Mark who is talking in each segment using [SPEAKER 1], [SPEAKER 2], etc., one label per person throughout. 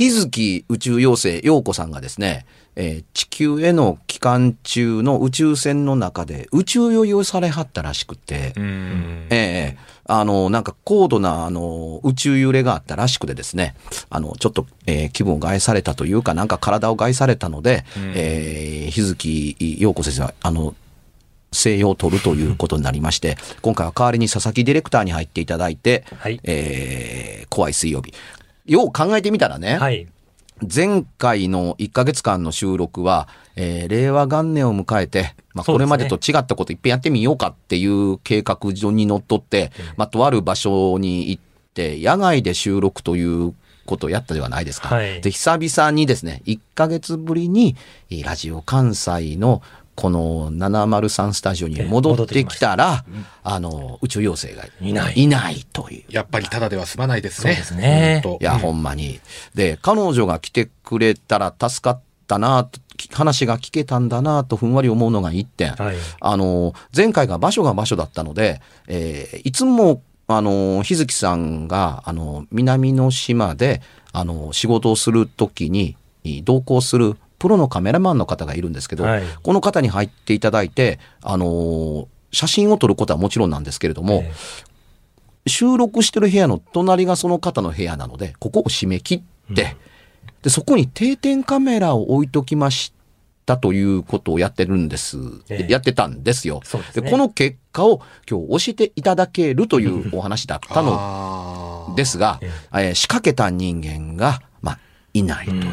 [SPEAKER 1] 日月宇宙妖精陽子さんがですね、えー地球への期間中の宇宙船の中で宇宙酔いをされはったらしくて、ええあの、なんか高度な、あの、宇宙揺れがあったらしくてですね、あの、ちょっと、えー気分を害されたというか、なんか体を害されたので、えー日月陽子先生は、あの、静養を取るということになりまして、今回は代わりに佐々木ディレクターに入っていただいて、
[SPEAKER 2] はい。
[SPEAKER 1] えー怖い水曜日。よう考えてみたらね、
[SPEAKER 2] はい。
[SPEAKER 1] 前回の1ヶ月間の収録は、えー令和元年を迎えて、まあ、これまでと違ったこといっぺんやってみようかっていう計画上にのっとって、まあ、とある場所に行って、野外で収録ということをやったではないですか。
[SPEAKER 2] はい
[SPEAKER 1] で、久々にですね、1ヶ月ぶりに、えーラジオ関西のこの703スタジオに戻ってきたら、あの、宇宙妖精が
[SPEAKER 2] いない
[SPEAKER 1] いないという。
[SPEAKER 3] やっぱりただでは済まないです
[SPEAKER 2] そうですね
[SPEAKER 1] いや、ほんまに。で、彼女が来てくれたら助かったなと、話が聞けたんだなとふんわり思うのが一点。
[SPEAKER 2] はい。
[SPEAKER 1] あの、前回が場所が場所だったので、えーいつも、あの、日月さんが、あの、南の島で、あの、仕事をするときに、同行するプロのカメラマンの方がいるんですけど、
[SPEAKER 2] はい。
[SPEAKER 1] この方に入っていただいて、あの、写真を撮ることはもちろんなんですけれども、
[SPEAKER 2] え
[SPEAKER 1] 収録してる部屋の隣がその方の部屋なので、ここを閉め切って、で、そこに定点カメラを置いときましたということをやってるんです。
[SPEAKER 2] ええ。
[SPEAKER 1] やってたんですよ。
[SPEAKER 2] ですね。
[SPEAKER 1] この結果を今日教えていただけるというお話だったのですが、
[SPEAKER 2] え
[SPEAKER 1] え。ー仕掛けた人間が、まあ、いないという。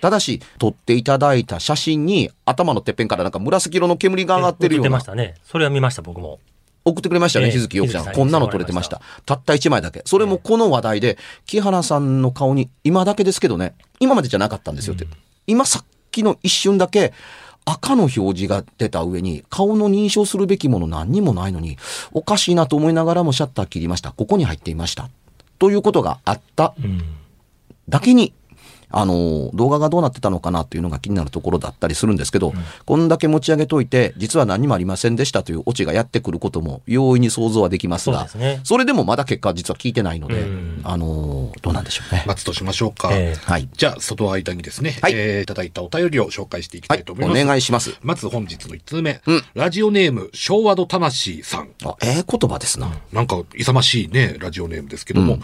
[SPEAKER 1] ただし、撮っていただいた写真に頭のてっぺんからなんか紫色の煙が上がってるような
[SPEAKER 2] 映まし。たね。それは見ました、僕も。
[SPEAKER 1] 送ってくれましたね、
[SPEAKER 2] ええ
[SPEAKER 1] 日月陽子ちゃん。こんなの撮れてました。たった一枚だけ。それもこの話題で、木原さんの顔に、今だけですけどね、今までじゃなかったんですよって。今さっきの一瞬だけ、赤の表示が出た上に、顔の認証するべきもの何にもないのに、おかしいなと思いながらもシャッター切りました。ここに入っていました。ということがあった
[SPEAKER 2] うん。
[SPEAKER 1] だけに、あの、動画がどうなってたのかなっていうのが気になるところだったりするんですけど、こんだけ持ち上げといて、実は何もありませんでしたというオチがやってくることも容易に想像はできますが、
[SPEAKER 2] そね
[SPEAKER 1] それでもまだ結果は実は聞いてないので、
[SPEAKER 2] うん
[SPEAKER 1] あの、どうなんでしょうね。
[SPEAKER 3] 待つとしましょうか。
[SPEAKER 2] ええ
[SPEAKER 1] はい。
[SPEAKER 3] じゃあ、その間にですね、
[SPEAKER 1] はい
[SPEAKER 3] えーいただいたお便りを紹介していきた
[SPEAKER 1] はいい、お
[SPEAKER 3] と思います。
[SPEAKER 1] 願いします。
[SPEAKER 3] まず本日の1通目、
[SPEAKER 1] うん
[SPEAKER 3] ラジオネーム、昭和の魂さん。
[SPEAKER 1] あ、ええ言葉ですな。
[SPEAKER 3] なんか勇ましいね、ラジオネームですけども、
[SPEAKER 1] うん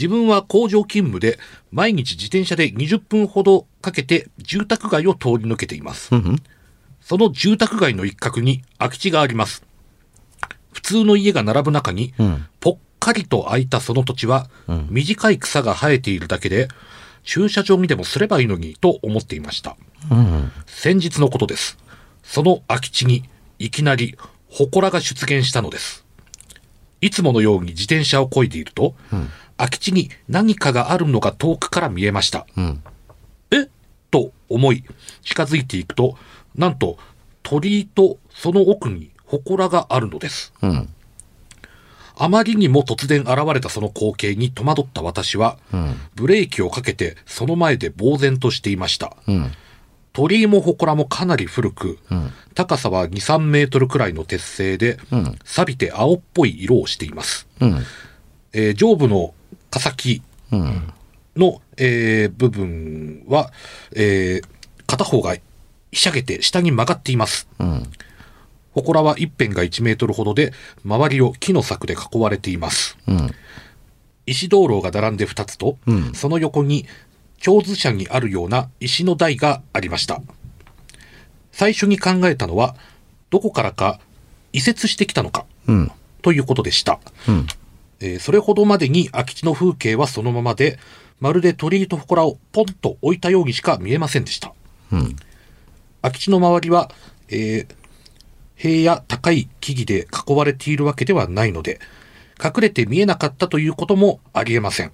[SPEAKER 3] 自分は工場勤務で毎日自転車で20分ほどかけて住宅街を通り抜けています。
[SPEAKER 1] うんうん。
[SPEAKER 3] その住宅街の一角に空き地があります。普通の家が並ぶ中に、
[SPEAKER 1] うん
[SPEAKER 3] ぽっかりと空いたその土地は、短い草が生えているだけで、駐車場にでもすればいいのにと思っていました。
[SPEAKER 1] うん。
[SPEAKER 3] 先日のことです。その空き地にいきなり祠が出現したのです。いつものように自転車を漕いでいると、空き地に何かがあるのが遠くから見えました。
[SPEAKER 1] うん。
[SPEAKER 3] え？と思い、近づいていくと、なんと鳥居とその奥に祠があるのです。
[SPEAKER 1] うん。
[SPEAKER 3] あまりにも突然現れたその光景に戸惑った私は、
[SPEAKER 1] うん。
[SPEAKER 3] ブレーキをかけてその前で呆然としていました。
[SPEAKER 1] うん。
[SPEAKER 3] 鳥居も祠もかなり古く、
[SPEAKER 1] うん。
[SPEAKER 3] 高さは2、3メートルくらいの鉄製で、
[SPEAKER 1] うん。
[SPEAKER 3] 錆びて青っぽい色をしています。
[SPEAKER 1] うん。
[SPEAKER 3] えー上部の化先
[SPEAKER 1] うん。
[SPEAKER 3] の、えー部分は、えー片方がひしゃげて下に曲がっています。
[SPEAKER 1] うん。
[SPEAKER 3] 祠は一辺が1メートルほどで、周りを木の柵で囲われています。
[SPEAKER 1] うん。
[SPEAKER 3] 石灯籠が並んで2つと、
[SPEAKER 1] うん
[SPEAKER 3] その横に、長図社にあるような石の台がありました。最初に考えたのは、どこからか移設してきたのか、
[SPEAKER 1] うん。
[SPEAKER 3] ということでした。
[SPEAKER 1] うん。
[SPEAKER 3] えーそれほどまでに空き地の風景はそのままで、まるで鳥居と祠をポンと置いたようにしか見えませんでした。
[SPEAKER 1] うん。
[SPEAKER 3] 空き地の周りは、えー塀や高い木々で囲われているわけではないので、隠れて見えなかったということもありえません。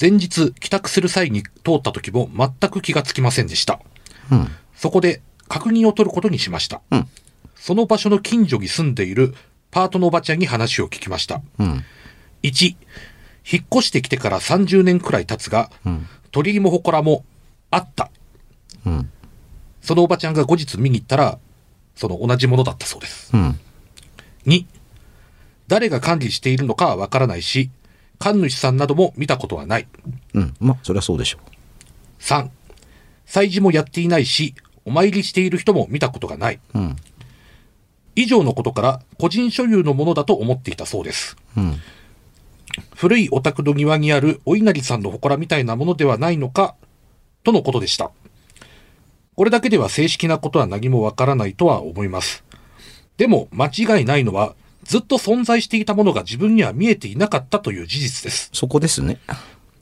[SPEAKER 3] 前日帰宅する際に通った時も全く気がつきませんでした。
[SPEAKER 1] うん。
[SPEAKER 3] そこで確認を取ることにしました。
[SPEAKER 1] うん
[SPEAKER 3] その場所の近所に住んでいるパートのおばちゃんに話を聞きました。
[SPEAKER 1] うん。
[SPEAKER 3] 1、引っ越してきてから30年くらい経つが、
[SPEAKER 1] うん。
[SPEAKER 3] 鳥居も祠もあった。
[SPEAKER 1] うん。
[SPEAKER 3] そのおばちゃんが後日見に行ったら、その同じものだったそうです。
[SPEAKER 1] うん。
[SPEAKER 3] 2、誰が管理しているのかはわからないし、神主さんなども見たことはない。
[SPEAKER 1] うん。まあ、そりゃそうでしょ
[SPEAKER 3] 3、祭事もやっていないし、お参りしている人も見たことがない。
[SPEAKER 1] う。うん。
[SPEAKER 3] 以上のことから個人所有のものだと思っていたそうです。
[SPEAKER 1] うん。
[SPEAKER 3] 古いお宅の庭にあるお稲荷さんの祠みたいなものではないのか、とのことでした。これだけでは正式なことは何もわからないとは思います。でも間違いないのは、ずっと存在していたものが自分には見えていなかったという事実です。
[SPEAKER 1] そこですね。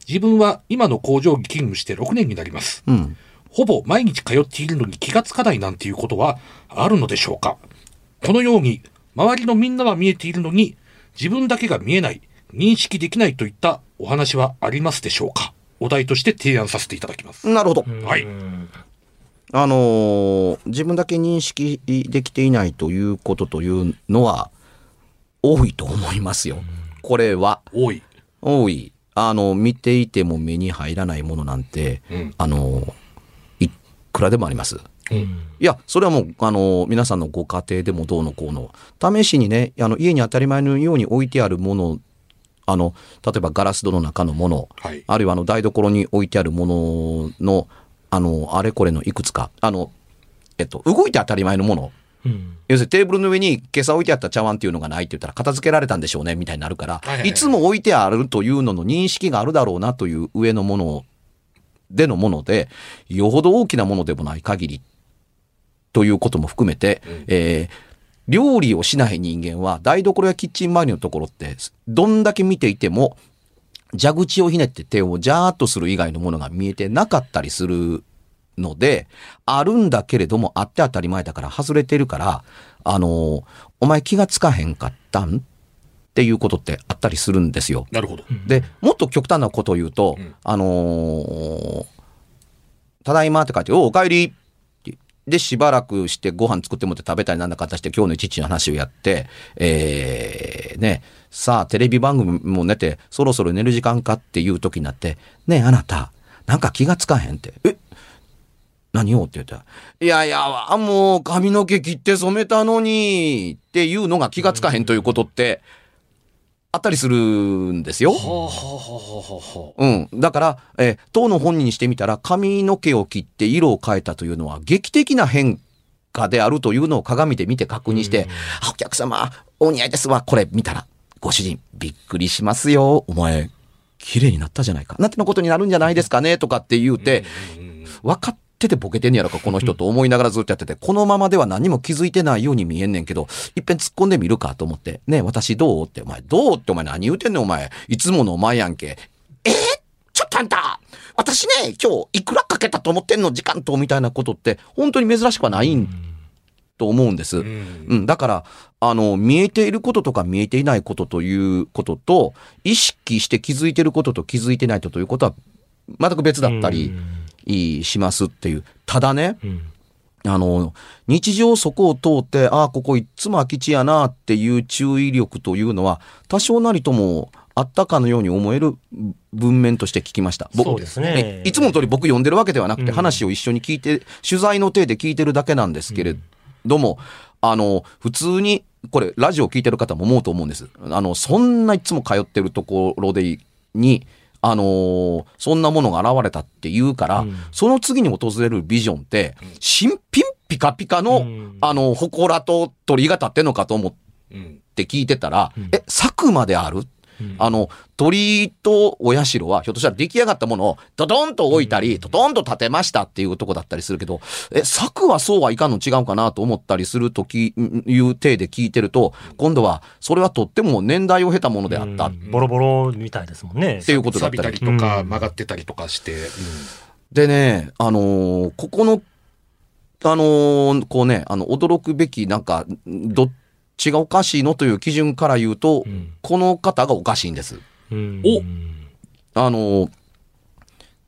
[SPEAKER 3] 自分は今の工場に勤務して6年になります。
[SPEAKER 1] うん。
[SPEAKER 3] ほぼ毎日通っているのに気がつかないなんていうことはあるのでしょうかこのように、周りのみんなは見えているのに、自分だけが見えない、認識できないといったお話はありますでしょうか？お題として提案させていただきます。
[SPEAKER 1] なるほど。
[SPEAKER 3] はい
[SPEAKER 2] うん
[SPEAKER 1] あのー自分だけ認識できていないということというのは、多いと思いますよ。これは、
[SPEAKER 3] 多い。
[SPEAKER 1] 多い。あの、見ていても目に入らないものなんて、
[SPEAKER 3] うん。
[SPEAKER 1] あの、いくらでもあります。
[SPEAKER 2] うん。
[SPEAKER 1] いや、それはもう、あの、皆さんのご家庭でもどうのこうの、試しにね、あの、家に当たり前のように置いてあるもの、あの、例えばガラス戸の中のもの、
[SPEAKER 3] はい。
[SPEAKER 1] あるいはあの台所に置いてあるものの、あの、あれこれのいくつか、あの、えっと、動いて当たり前のもの。
[SPEAKER 2] うん。
[SPEAKER 1] 要するにテーブルの上に今朝置いてあった茶碗っていうのがないって言ったら片付けられたんでしょうねみたいになるから、
[SPEAKER 3] はいはいはい。
[SPEAKER 1] いつも置いてあるというのの認識があるだろうなという上のものでのもので、よほど大きなものでもない限りということも含めて、
[SPEAKER 3] うん。
[SPEAKER 1] えー料理をしない人間は台所やキッチン周りのところってどんだけ見ていても蛇口をひねって手をジャーっとする以外のものが見えてなかったりするので、あるんだけれどもあって当たり前だから外れてるから、あのーお前気がつかへんかったん？っていうことってあったりするんですよ。
[SPEAKER 3] なるほど。
[SPEAKER 1] で、もっと極端なことを言うと、
[SPEAKER 3] うん。
[SPEAKER 1] あのーただいまって書いて、おうお帰り！ってで、しばらくしてご飯作ってもって食べたりなんだかしたして今日の父の話をやって、えー、ね、さあテレビ番組も寝て、そろそろ寝る時間かっていう時になって、ねえあなた、なんか気がつかへんって。え何を？って言ったら、いやいや、もう髪の毛切って染めたのに、っていうのが気がつかへんということって、あったりするんですよ。うん。だから、えー当の本人にしてみたら、髪の毛を切って色を変えたというのは、劇的な変化であるというのを鏡で見て確認して、あお客様、お似合いですわ、これ見たら、ご主人、びっくりしますよ。お前、綺麗になったじゃないか。なんてのことになるんじゃないですかね、とかって言うて、
[SPEAKER 3] うん
[SPEAKER 1] 分かっててボケてんねやろか、この人と思いながらずっとやってて、このままでは何も気づいてないように見えんねんけど、いっぺん突っ込んでみるかと思って、ねえ私どう？って、お前、どう？ってお前何言うてんねんお前。いつものお前やんけ。え？ーちょっとあんた私ね、今日いくらかけたと思ってんの時間と、みたいなことって、本当に珍しくはないんと思うんです。
[SPEAKER 3] うん。
[SPEAKER 1] うん、だから、あの、見えていることとか見えていないことということと、意識して気づいていることと気づいてないことということは、全く別だったりしますっていう。ただね、
[SPEAKER 2] うん
[SPEAKER 1] あの、日常そこを通って、ああ、ここいっつも空き地やなっていう注意力というのは、多少なりともあったかのように思える文面として聞きました。僕
[SPEAKER 2] そうですね
[SPEAKER 1] いつもの通り僕読んでるわけではなくて、
[SPEAKER 2] うん
[SPEAKER 1] 話を一緒に聞いて、取材の体で聞いてるだけなんですけれども、あの、普通に、これ、ラジオ聞いてる方も思うと思うんです。あの、そんないつも通ってるところで、に、あのーそんなものが現れたって言うから、
[SPEAKER 2] うん。
[SPEAKER 1] その次に訪れるビジョンって、新品ピカピカの、
[SPEAKER 2] うん。
[SPEAKER 1] あの、祠と鳥居が立ってんのかと思っ
[SPEAKER 3] うん。
[SPEAKER 1] て聞いてたら、
[SPEAKER 2] うん。
[SPEAKER 1] え、佐久間である
[SPEAKER 2] うん
[SPEAKER 1] あの、鳥居とお社は、ひょっとしたら出来上がったものを、ドドンと置いたり、ドドンと建てましたっていうとこだったりするけど、え、策はそうはいかんの違うかなと思ったりするとき、んいう体で聞いてると、今度は、それはとっても年代を経たものであった。
[SPEAKER 2] うん。ボロボロみたいですもんね。
[SPEAKER 1] っていうことだったり
[SPEAKER 3] 錆びたりとか
[SPEAKER 2] うん。
[SPEAKER 3] 曲がってたりとかして、
[SPEAKER 1] でね、あのーここの、あのーこうね、あの、驚くべき、なんか、どっちがおかしいのという基準から言うと、
[SPEAKER 2] うん。
[SPEAKER 1] この方がおかしいんです。
[SPEAKER 2] うん。
[SPEAKER 3] お。
[SPEAKER 1] あの、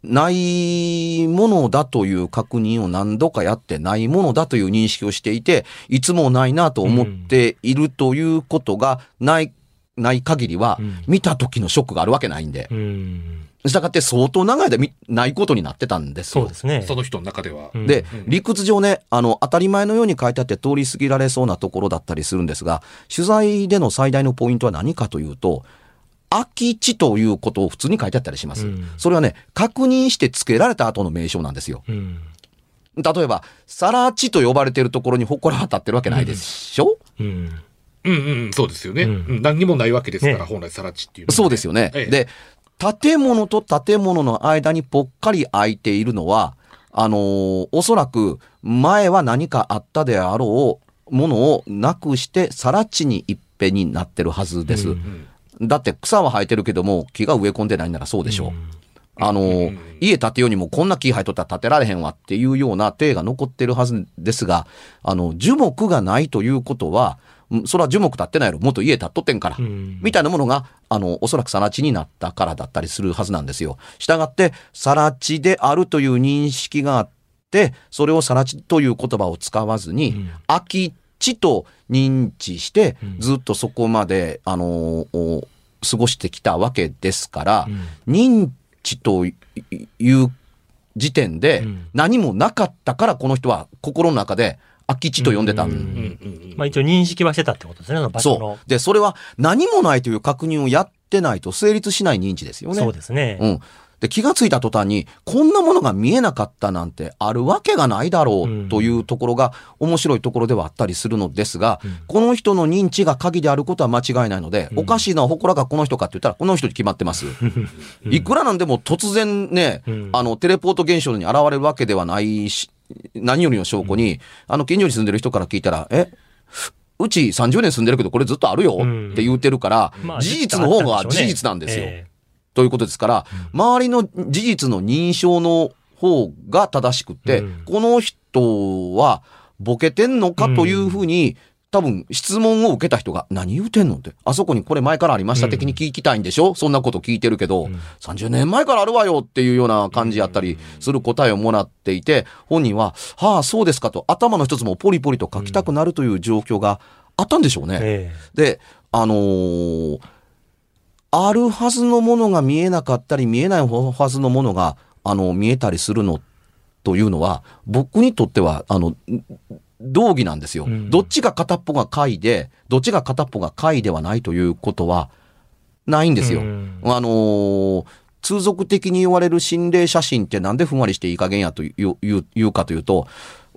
[SPEAKER 1] ないものだという確認を何度かやってないものだという認識をしていて、いつもないなと思っているということがない、ない限りは
[SPEAKER 2] うん、
[SPEAKER 1] 見た時のショックがあるわけないんで。
[SPEAKER 2] うん
[SPEAKER 1] したがって相当長い間見ないことになってたんですよ。
[SPEAKER 2] そうですね。
[SPEAKER 3] その人の中では。
[SPEAKER 2] うん
[SPEAKER 1] で
[SPEAKER 3] うん、
[SPEAKER 1] 理屈上ね、あの、当たり前のように書いてあって通り過ぎられそうなところだったりするんですが、取材での最大のポイントは何かというと、空き地ということを普通に書いてあったりします。
[SPEAKER 2] うん
[SPEAKER 1] それはね、確認して付けられた後の名称なんですよ。
[SPEAKER 2] うん
[SPEAKER 1] 例えば、さら地と呼ばれているところに祠が立ってるわけないでしょ、
[SPEAKER 2] うん
[SPEAKER 3] うんうん、そうですよね。
[SPEAKER 2] うん
[SPEAKER 3] うん何にもないわけですから、
[SPEAKER 2] ね
[SPEAKER 3] 本来、さら地っていうのは
[SPEAKER 1] そうですよね。
[SPEAKER 3] ええ
[SPEAKER 1] で、建物と建物の間にぽっかり空いているのは、あのーおそらく前は何かあったであろうものをなくして、さら地に一辺になってるはずです。
[SPEAKER 2] うん
[SPEAKER 1] だって草は生えてるけども、木が植え込んでないならそうでしょう。あのー
[SPEAKER 3] うん
[SPEAKER 1] 家建てようにもこんな木生えとったら建てられへんわっていうような体が残ってるはずですが、あの、樹木がないということは、んそれは樹木建ってないやろ。もっと家建っとってんから。
[SPEAKER 2] うん
[SPEAKER 1] みたいなものが、あの、おそらく更地になったからだったりするはずなんですよ。したがって、更地であるという認識があって、それを更地という言葉を使わずに、
[SPEAKER 2] うん
[SPEAKER 1] 空き地と認知して
[SPEAKER 2] うん、
[SPEAKER 1] ずっとそこまで、あのお過ごしてきたわけですから、
[SPEAKER 2] うん
[SPEAKER 1] 認知という時点で
[SPEAKER 2] うん
[SPEAKER 1] 何もなかったからこの人は心の中で空き地と呼んでたん
[SPEAKER 2] うん
[SPEAKER 3] うんうんうん
[SPEAKER 2] まあ一応認識はしてたってことですね、その場所の
[SPEAKER 1] そ。う。で、それは何もないという確認をやってないと成立しない認知ですよね。
[SPEAKER 2] そうですね。
[SPEAKER 1] うん。で、気がついた途端に、こんなものが見えなかったなんてあるわけがないだろ
[SPEAKER 2] う
[SPEAKER 1] というところが面白いところではあったりするのですが、
[SPEAKER 2] うん
[SPEAKER 1] この人の認知が鍵であることは間違いないので、
[SPEAKER 2] うん
[SPEAKER 1] おかしいのは祠がこの人かって言ったら、この人に決まってます。いくらなんでも突然ね、
[SPEAKER 2] うん
[SPEAKER 1] あの、テレポート現象に現れるわけではないし、何よりの証拠に、あの、近所に住んでる人から聞いたら、え、うち30年住んでるけどこれずっとあるよ
[SPEAKER 2] うん。
[SPEAKER 1] って言ってるから、
[SPEAKER 2] まあ
[SPEAKER 1] 事実の方が事実なんですよ。
[SPEAKER 2] え
[SPEAKER 1] ということですから、周りの事実の認証の方が正しくて、
[SPEAKER 2] うん。
[SPEAKER 1] この人はボケてんのかというふうに、多分質問を受けた人が何言うてんのって、あそこにこれ前からありました的に聞きたいんでしょ、そんなこと聞いてるけど、
[SPEAKER 2] うん。
[SPEAKER 1] 30年前からあるわよっていうような感じやったりする答えをもらっていて、本人は、はあ、そうですかと、頭の一つもポリポリと書きたくなるという状況があったんでしょうね。
[SPEAKER 2] え。
[SPEAKER 1] で、あのーあるはずのものが見えなかったり、見えないはずのものが、あの、見えたりするのというのは、僕にとっては、あの、道義なんですよ。
[SPEAKER 2] うん
[SPEAKER 1] どっちが片っぽが貝で、どっちが片っぽが貝ではないということは、ないんですよ。
[SPEAKER 2] うん
[SPEAKER 1] あのー通俗的に言われる心霊写真ってなんでふんわりしていい加減やという言う言うかというと、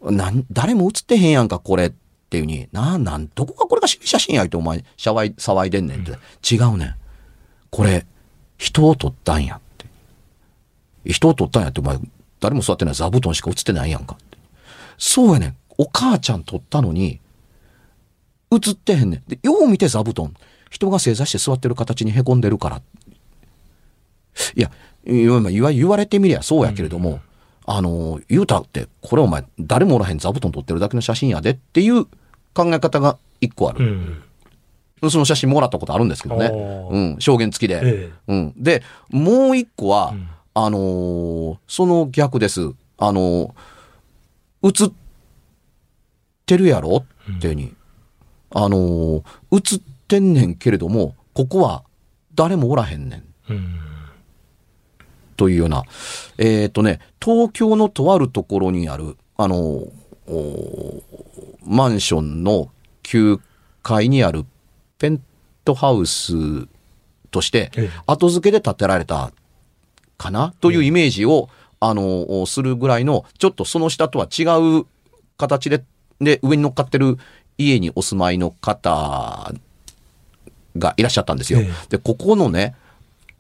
[SPEAKER 1] なん誰も写ってへんやんか、これっていうに、な、なん、どこがこれが心霊写真やいとお前、騒い、騒いでんねんって。違うねん。これ、人を撮ったんやって。人を撮ったんやって、お前、誰も座ってない座布団しか写ってないやんかって。そうやねん。お母ちゃん撮ったのに、映ってへんねん。で、よう見て座布団。人が正座して座ってる形に凹んでるから。いや、言われてみりゃそうやけれども、あの、言うたって、これお前、誰もおらへん座布団撮ってるだけの写真やでっていう考え方が一個あ
[SPEAKER 2] う
[SPEAKER 1] る。
[SPEAKER 2] ん。
[SPEAKER 1] その写真もらったことあるんですけどね。うん、証言付きで。
[SPEAKER 2] え
[SPEAKER 1] うん。で、もう一個は、
[SPEAKER 2] うん
[SPEAKER 1] あのーその逆です。あのー映ってるやろ？っていうに、あのー映ってんねんけれども、ここは誰もおらへんねん。
[SPEAKER 2] うん。
[SPEAKER 1] というような、えっ、とね、東京のとあるところにある、あの、おマンションの9階にあるペントハウスとして
[SPEAKER 2] ええ、
[SPEAKER 1] 後付けで建てられたかな？というイメージを、あの、するぐらいの、ちょっとその下とは違う形で、で、上に乗っかってる家にお住まいの方がいらっしゃったんですよ。
[SPEAKER 2] え
[SPEAKER 1] で、ここのね、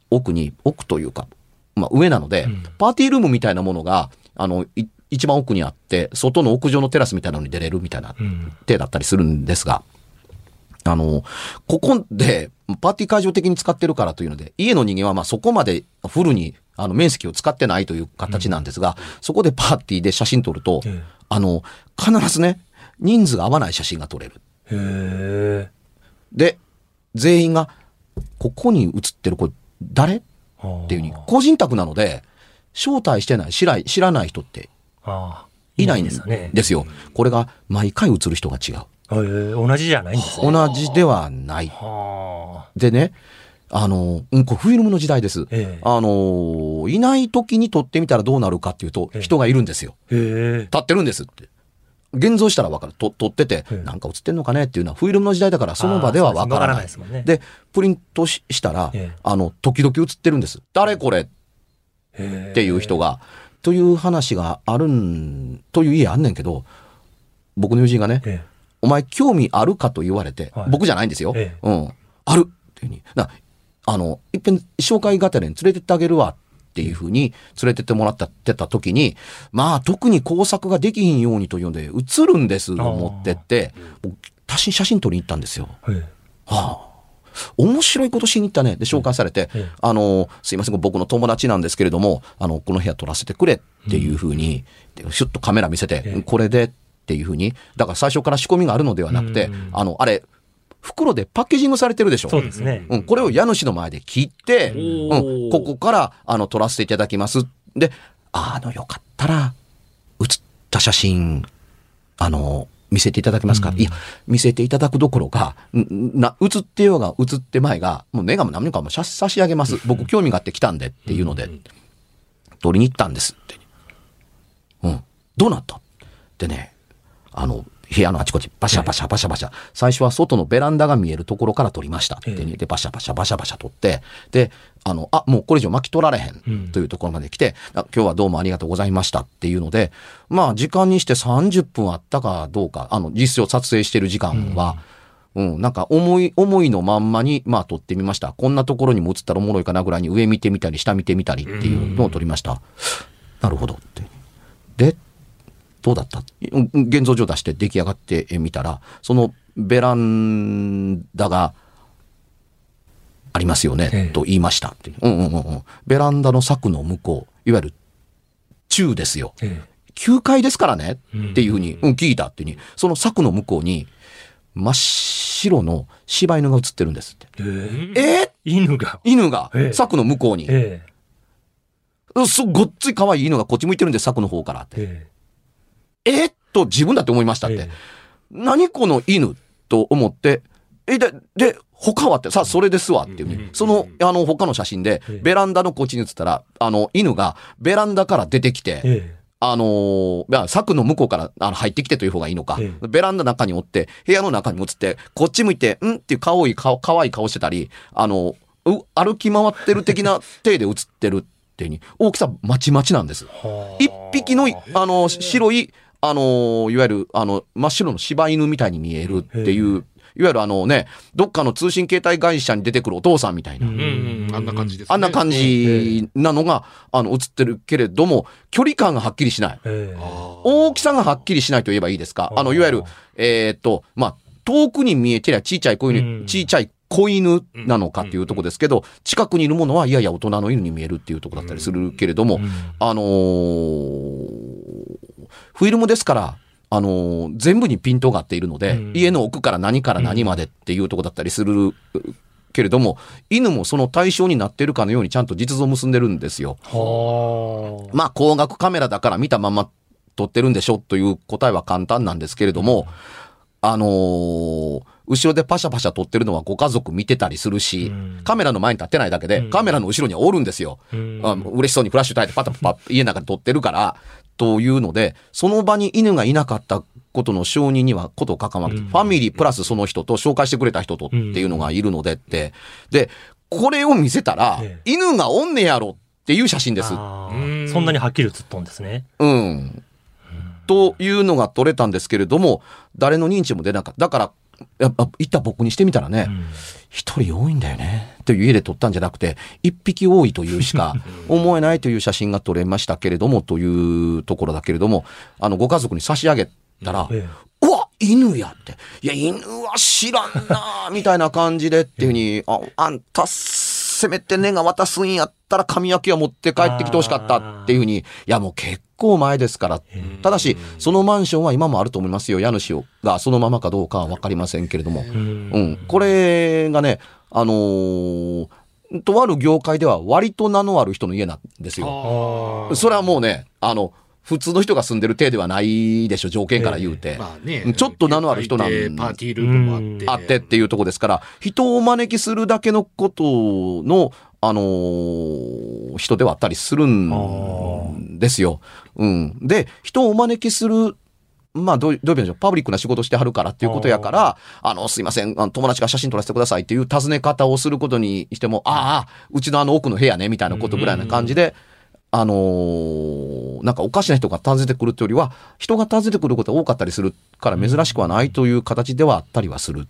[SPEAKER 1] 奥に、奥というか、まあ上なので、
[SPEAKER 2] うん
[SPEAKER 1] パーティールームみたいなものが、あの、い一番奥にあって、外の屋上のテラスみたいなのに出れるみたいな
[SPEAKER 2] うん。
[SPEAKER 1] 手だったりするんですが、あの、ここで、パーティー会場的に使ってるからというので、家の人間はまあそこまでフルに、あの、面積を使ってないという形なんですが、そこでパーティーで写真撮ると、
[SPEAKER 2] え
[SPEAKER 1] あの、必ずね、人数が合わない写真が撮れる。
[SPEAKER 2] え。へえ。
[SPEAKER 1] で、全員が、ここに写ってるこれ、誰？っ
[SPEAKER 2] って
[SPEAKER 1] いうふうに、個人宅なので、招待してない、知ら知らない人って。いないん
[SPEAKER 2] ですよね。
[SPEAKER 1] ですよ。これが毎回写る人が違う。
[SPEAKER 2] 同じじゃないんですね。
[SPEAKER 1] 同じではない。
[SPEAKER 2] はあ。
[SPEAKER 1] でね、あの、うん、これフィルムの時代です。
[SPEAKER 2] ええ
[SPEAKER 1] あの、いない時に撮ってみたらどうなるかっていうと、
[SPEAKER 2] ええ
[SPEAKER 1] 人がいるんですよ。立ってるんですって。現像したらわかる。と撮ってて
[SPEAKER 2] ええ、
[SPEAKER 1] なんか映ってんのかねっていうのは、フィルムの時代だからその場ではわからない。
[SPEAKER 2] ですわからない
[SPEAKER 1] で、プリントししたら
[SPEAKER 2] ええ、
[SPEAKER 1] あの、時々映ってるんです。誰これ？っていう人が、という話があるん、という家あんねんけど、僕の友人がね、
[SPEAKER 2] え
[SPEAKER 1] お前興味あるかと言われて、
[SPEAKER 2] はい
[SPEAKER 1] 僕じゃないんですよ。
[SPEAKER 2] ええ
[SPEAKER 1] うん。あるっていうふうに。なあの、いっぺん紹介がてらに連れてってあげるわっていうふうに連れてってもらったってた時に、まあ特に工作ができひんようにというんで、映るんですと思ってって、僕写真、写真撮りに行ったんですよ。
[SPEAKER 2] え。へえ。
[SPEAKER 1] はあ。面白いことしに行ったね。で、紹介されて、
[SPEAKER 2] ええ
[SPEAKER 1] あの、すいません、僕の友達なんですけれども、あの、この部屋撮らせてくれっていうふうに、でシュッとカメラ見せて、
[SPEAKER 2] ええ
[SPEAKER 1] これでっていうふうに、だから最初から仕込みがあるのではなくて
[SPEAKER 2] うん、
[SPEAKER 1] あの、あれ、袋でパッケージングされてるでしょ。
[SPEAKER 2] そうですね。
[SPEAKER 1] うん、これを家主の前で切って、
[SPEAKER 3] お
[SPEAKER 1] う
[SPEAKER 3] ー
[SPEAKER 1] ん、ここから、あの、撮らせていただきます。で、あの、よかったら、写った写真、あの、見せていただけますか、
[SPEAKER 2] うん
[SPEAKER 1] いや、見せていただくどころか、んな、写ってようが写ってまいが、もうネガも何もかも差し上げます。僕興味があって来たんでっていうので、撮りに行ったんですって。うん。どうなった？でね、あの、部屋のあちこち、バシャバシャバシャバシャ。最初は外のベランダが見えるところから撮りました。で、バシャバシャバシャバシャ撮って、で、あの、あ、もうこれ以上巻き取られへ
[SPEAKER 2] うん。
[SPEAKER 1] んというところまで来て、あ今日はどうもありがとうございましたっていうので、まあ、時間にして30分あったかどうか、あの、実際撮影してる時間は、うん、なんか思い、思いのまんまに、まあ撮ってみました。こんなところにも映ったらおもろいかなぐらいに上見てみたり、下見てみたりっていうのを撮りました。なるほどどうだった？うん現像上出して出来上がってみたら、そのベランダがありますよね、
[SPEAKER 2] ええ
[SPEAKER 1] と言いましたって。うんうんうんうん。ベランダの柵の向こう、いわゆる中ですよ。
[SPEAKER 2] え
[SPEAKER 1] 9階ですからね
[SPEAKER 2] うん
[SPEAKER 1] っていうふうに、うん、聞いたっていうふうに、その柵の向こうに真っ白の柴犬が映ってるんですって。
[SPEAKER 2] え。ええ？
[SPEAKER 1] えー
[SPEAKER 2] 犬が。
[SPEAKER 1] 犬が
[SPEAKER 2] ええ
[SPEAKER 1] 柵の向こうに、
[SPEAKER 2] え
[SPEAKER 1] うそごっつい可愛い犬がこっち向いてるんで柵の方からって。
[SPEAKER 2] え。え
[SPEAKER 1] えーっと自分だって思いましたって。
[SPEAKER 2] え。
[SPEAKER 1] 何この犬と思って、え、で、で、他はって、さあ、それですわっていうね。その、あの、他の写真で
[SPEAKER 2] ええ、
[SPEAKER 1] ベランダのこっちに映ったら、あの、犬がベランダから出てきて、
[SPEAKER 2] え
[SPEAKER 1] あのーまあ柵の向こうからあの入ってきてという方がいいのか、
[SPEAKER 2] え
[SPEAKER 1] ベランダの中におって、部屋の中にも映って、こっち向いて、んっていう可愛い顔、可愛い顔してたり、あの、う歩き回ってる的な 体で映ってるっていうに、大きさまちまちなんです。
[SPEAKER 2] はあ
[SPEAKER 1] 一匹の、あの、白い、あの、いわゆる、あの、真っ白の柴犬みたいに見えるっていう、いわゆるあのね、どっかの通信携帯会社に出てくるお父さんみたいな、
[SPEAKER 2] うん
[SPEAKER 3] うんうん、あんな感じです、ね。
[SPEAKER 1] あんな感じなのが、あの、映ってるけれども、距離感がはっきりしない。
[SPEAKER 2] ええ。
[SPEAKER 1] 大きさがはっきりしないと言えばいいですか。あの、いわゆる、えーっと、まあ、遠くに見えてりゃちっちゃい子犬、
[SPEAKER 2] うん
[SPEAKER 1] ちっちゃい子犬なのかっていうところですけど、近くにいるものはいやいや大人の犬に見えるっていうところだったりするけれども、
[SPEAKER 2] うん
[SPEAKER 1] あのーフィルムですから、あのー全部にピントが合っているので、
[SPEAKER 2] うん
[SPEAKER 1] 家の奥から何から何までっていうところだったりするけれども、犬もその対象になっているかのようにちゃんと実像を結んでるんですよ。
[SPEAKER 2] はあ。
[SPEAKER 1] まあ、光学カメラだから見たまま撮ってるんでしょという答えは簡単なんですけれども、あのー後ろでパシャパシャ撮ってるのはご家族見てたりするし、
[SPEAKER 2] うん
[SPEAKER 1] カメラの前に立ってないだけで、
[SPEAKER 2] うん
[SPEAKER 1] カメラの後ろにはおるんですよ。
[SPEAKER 2] うん
[SPEAKER 1] あ嬉しそうにフラッシュ焚いてパタパタ家の中で撮ってるから、というので、その場に犬がいなかったことの承認にはことを関わる。
[SPEAKER 2] うん
[SPEAKER 1] ファミリープラスその人と紹介してくれた人とっていうのがいるのでって。で、これを見せたら
[SPEAKER 2] ええ、
[SPEAKER 1] 犬がおんねやろっていう写真です。
[SPEAKER 2] そんなにはっきり写っとんですね。
[SPEAKER 1] うん。というのが撮れたんですけれども、誰の認知も出なかった。だから、やっぱ、行った僕にしてみたらね、
[SPEAKER 2] うん
[SPEAKER 1] 一人多いんだよね。という家で撮ったんじゃなくて、一匹多いというしか思えないという写真が撮れましたけれども、というところだけれども、あの、ご家族に差し上げたら、
[SPEAKER 2] え
[SPEAKER 1] うわ犬やって。いや、犬は知らんなみたいな感じでっていうふうに、あ、あんた、せめて根が渡すんやったら髪焼きは持って帰ってきてほしかったっていうふうに、いや、もう結構前ですから。ただし、そのマンションは今もあると思いますよ。家主がそのままかどうかはわかりませんけれども。
[SPEAKER 2] えうん
[SPEAKER 1] うん。これがね、あのーとある業界では割と名のある人の家なんですよ。それはもうね、あの、普通の人が住んでる体ではないでしょ、条件から言うて。
[SPEAKER 3] まあね。
[SPEAKER 1] ちょっと名のある人なん
[SPEAKER 3] パーティールームもあって。
[SPEAKER 1] あってっていうとこですから、人をお招きするだけのことの、あのー人ではあったりするんですよ。うん。で、人をお招きする、まあ、どうどういう意味でしょう。パブリックな仕事してはるからっていうことやから、あの、すいません、あの友達が写真撮らせてくださいっていう尋ね方をすることにしても、ああ、うちのあの奥の部屋ね、みたいなことぐらいな感じで、あのーなんかおかしな人が訪ねてくるというよりは、人が訪ねてくることが多かったりするから珍しくはないという形ではあったりはする。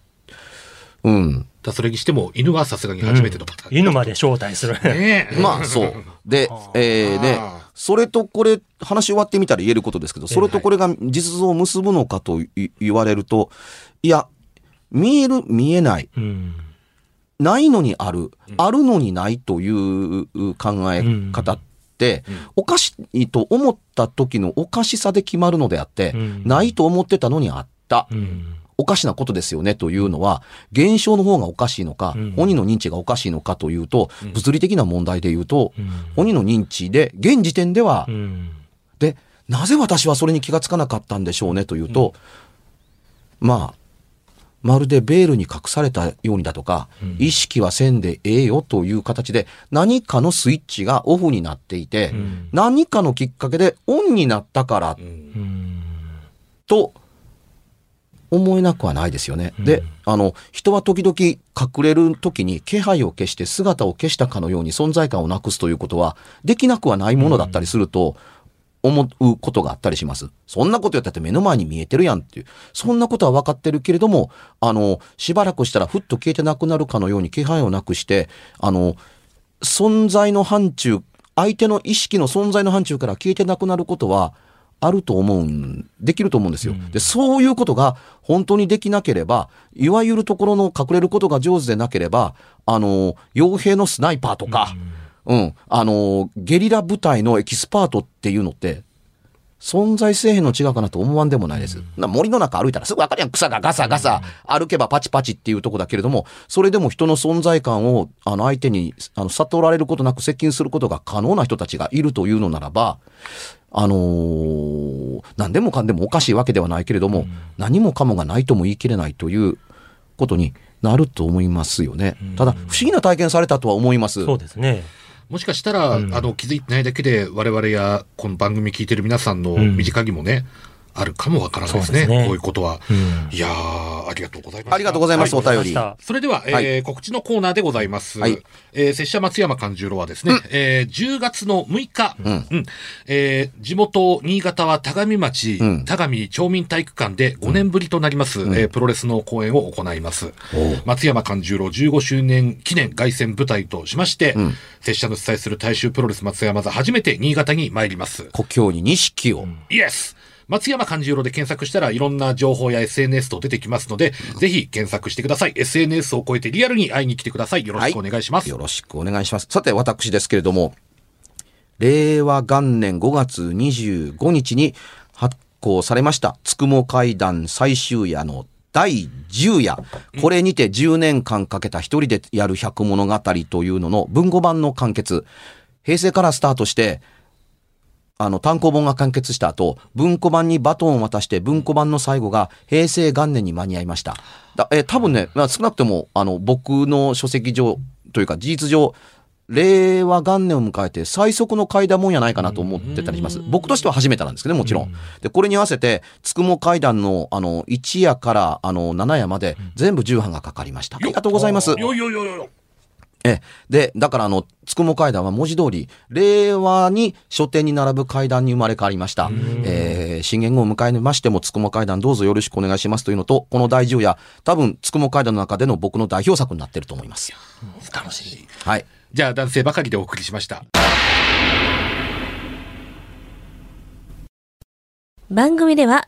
[SPEAKER 1] うん。
[SPEAKER 3] だそれにしても、犬はさすがに初めてのパターン。
[SPEAKER 2] 犬まで招待する。
[SPEAKER 3] ねえ。
[SPEAKER 1] まあそう。で、えー、でそれとこれ、話終わってみたら言えることですけど、それとこれが実像を結ぶのかとい言われると、いや、見える、見えない。
[SPEAKER 2] うん
[SPEAKER 1] ないのにある、あるのにないという考え方って、おかしいと思った時のおかしさで決まるのであって、
[SPEAKER 2] うん。
[SPEAKER 1] ないと思ってたのにあった。
[SPEAKER 2] うん。
[SPEAKER 1] おかしなことですよねというのは、現象の方がおかしいのか、
[SPEAKER 2] うん。
[SPEAKER 1] 本人の認知がおかしいのかというと、物理的な問題で言うと、
[SPEAKER 2] うん。
[SPEAKER 1] 本人の認知で、現時点では、
[SPEAKER 2] うん。
[SPEAKER 1] で、なぜ私はそれに気がつかなかったんでしょうねというと、まあ、まるでベールに隠されたようにだとか、
[SPEAKER 2] うん。
[SPEAKER 1] 意識はせんでええよという形で、何かのスイッチがオフになっていて、
[SPEAKER 2] うん。
[SPEAKER 1] 何かのきっかけでオンになったから
[SPEAKER 3] うん。
[SPEAKER 2] うん
[SPEAKER 1] と思えなくはないですよね。
[SPEAKER 2] うん。
[SPEAKER 1] で、あの、人は時々隠れる時に気配を消して姿を消したかのように存在感をなくすということは、できなくはないものだったりすると、思うことがあったりします。そんなことやったって目の前に見えてるやんっていう。そんなことは分かってるけれども、あの、しばらくしたらふっと消えてなくなるかのように気配をなくして、あの、存在の範疇、相手の意識の存在の範疇から消えてなくなることは、あると思うん、できると思うんですよ。で、そういうことが本当にできなければ、いわゆるところの隠れることが上手でなければ、あの、傭兵のスナイパーとか、うん、あの、ゲリラ部隊のエキスパートっていうのって、存在せえへんの違うかなと思わんでもないです。な森の中歩いたらすぐわかるやん。草がガサガサ、歩けばパチパチっていうとこだけれども、それでも人の存在感を、あの、相手に、あの、悟られることなく接近することが可能な人たちがいるというのならば、あのー何でもかんでもおかしいわけではないけれども、何もかもがないとも言い切れないということになると思いますよね。ただ、不思議な体験されたとは思います。
[SPEAKER 2] そうですね。
[SPEAKER 3] もしかしたら、
[SPEAKER 2] うん。
[SPEAKER 3] あの、気づいてないだけで、我々や、この番組聞いてる皆さんの身近にもね、あるかもわからないですね。
[SPEAKER 2] そうですね
[SPEAKER 3] こういうことは。
[SPEAKER 2] うん
[SPEAKER 3] いやー、ありがとうございます。
[SPEAKER 1] ありがとうございます、
[SPEAKER 3] は
[SPEAKER 1] お便り。
[SPEAKER 2] は
[SPEAKER 3] それでは、えー告知のコーナーでございます。
[SPEAKER 1] はい
[SPEAKER 3] えー拙者松山勘十郎はですね、えー10月の6日、
[SPEAKER 1] ん
[SPEAKER 3] うんえー地元新潟は田上町、
[SPEAKER 1] うん
[SPEAKER 3] 田上町民体育館で5年ぶりとなります、えープロレスの公演を行います。松山勘十郎15周年記念凱旋舞台としまして、
[SPEAKER 1] ん
[SPEAKER 3] 拙者の主催する大衆プロレス松山座初めて新潟に参ります。
[SPEAKER 1] 故郷に錦を。
[SPEAKER 3] イエス松山勘十郎で検索したらいろんな情報や SNS と出てきますので、ぜひ検索してください。SNS を超えてリアルに会いに来てください。よろしくお願いします。
[SPEAKER 1] よろしくお願いします。さて、私ですけれども、令和元年5月25日に発行されました、つくも会談最終夜の第10夜。これにて10年間かけた一人でやる百物語というのの文語版の完結。平成からスタートして、あの、単行本が完結した後、文庫版にバトンを渡して、文庫版の最後が平成元年に間に合いました。だえー多分ね、まあ少なくとも、あの、僕の書籍上というか、事実上、令和元年を迎えて最速の階段もんやないかなと思ってたりします。僕としては初めてなんですけどね、もちろん。で、これに合わせて、つくも階段の、あの、1夜から、あの、7夜まで、全部重版がかかりました。ありがとうございます。
[SPEAKER 3] よいよいよいよ。
[SPEAKER 1] ええ。で、だからあの、つくも階段は文字通り、令和に書店に並ぶ階段に生まれ変わりました。えー、新元号を迎えましても、つくも階段どうぞよろしくお願いしますというのと、この大重や、多分、つくも階段の中での僕の代表作になってると思います。
[SPEAKER 2] 楽しい。
[SPEAKER 1] はい。
[SPEAKER 3] じゃあ男性ばかりでお送りしました。
[SPEAKER 4] 番組では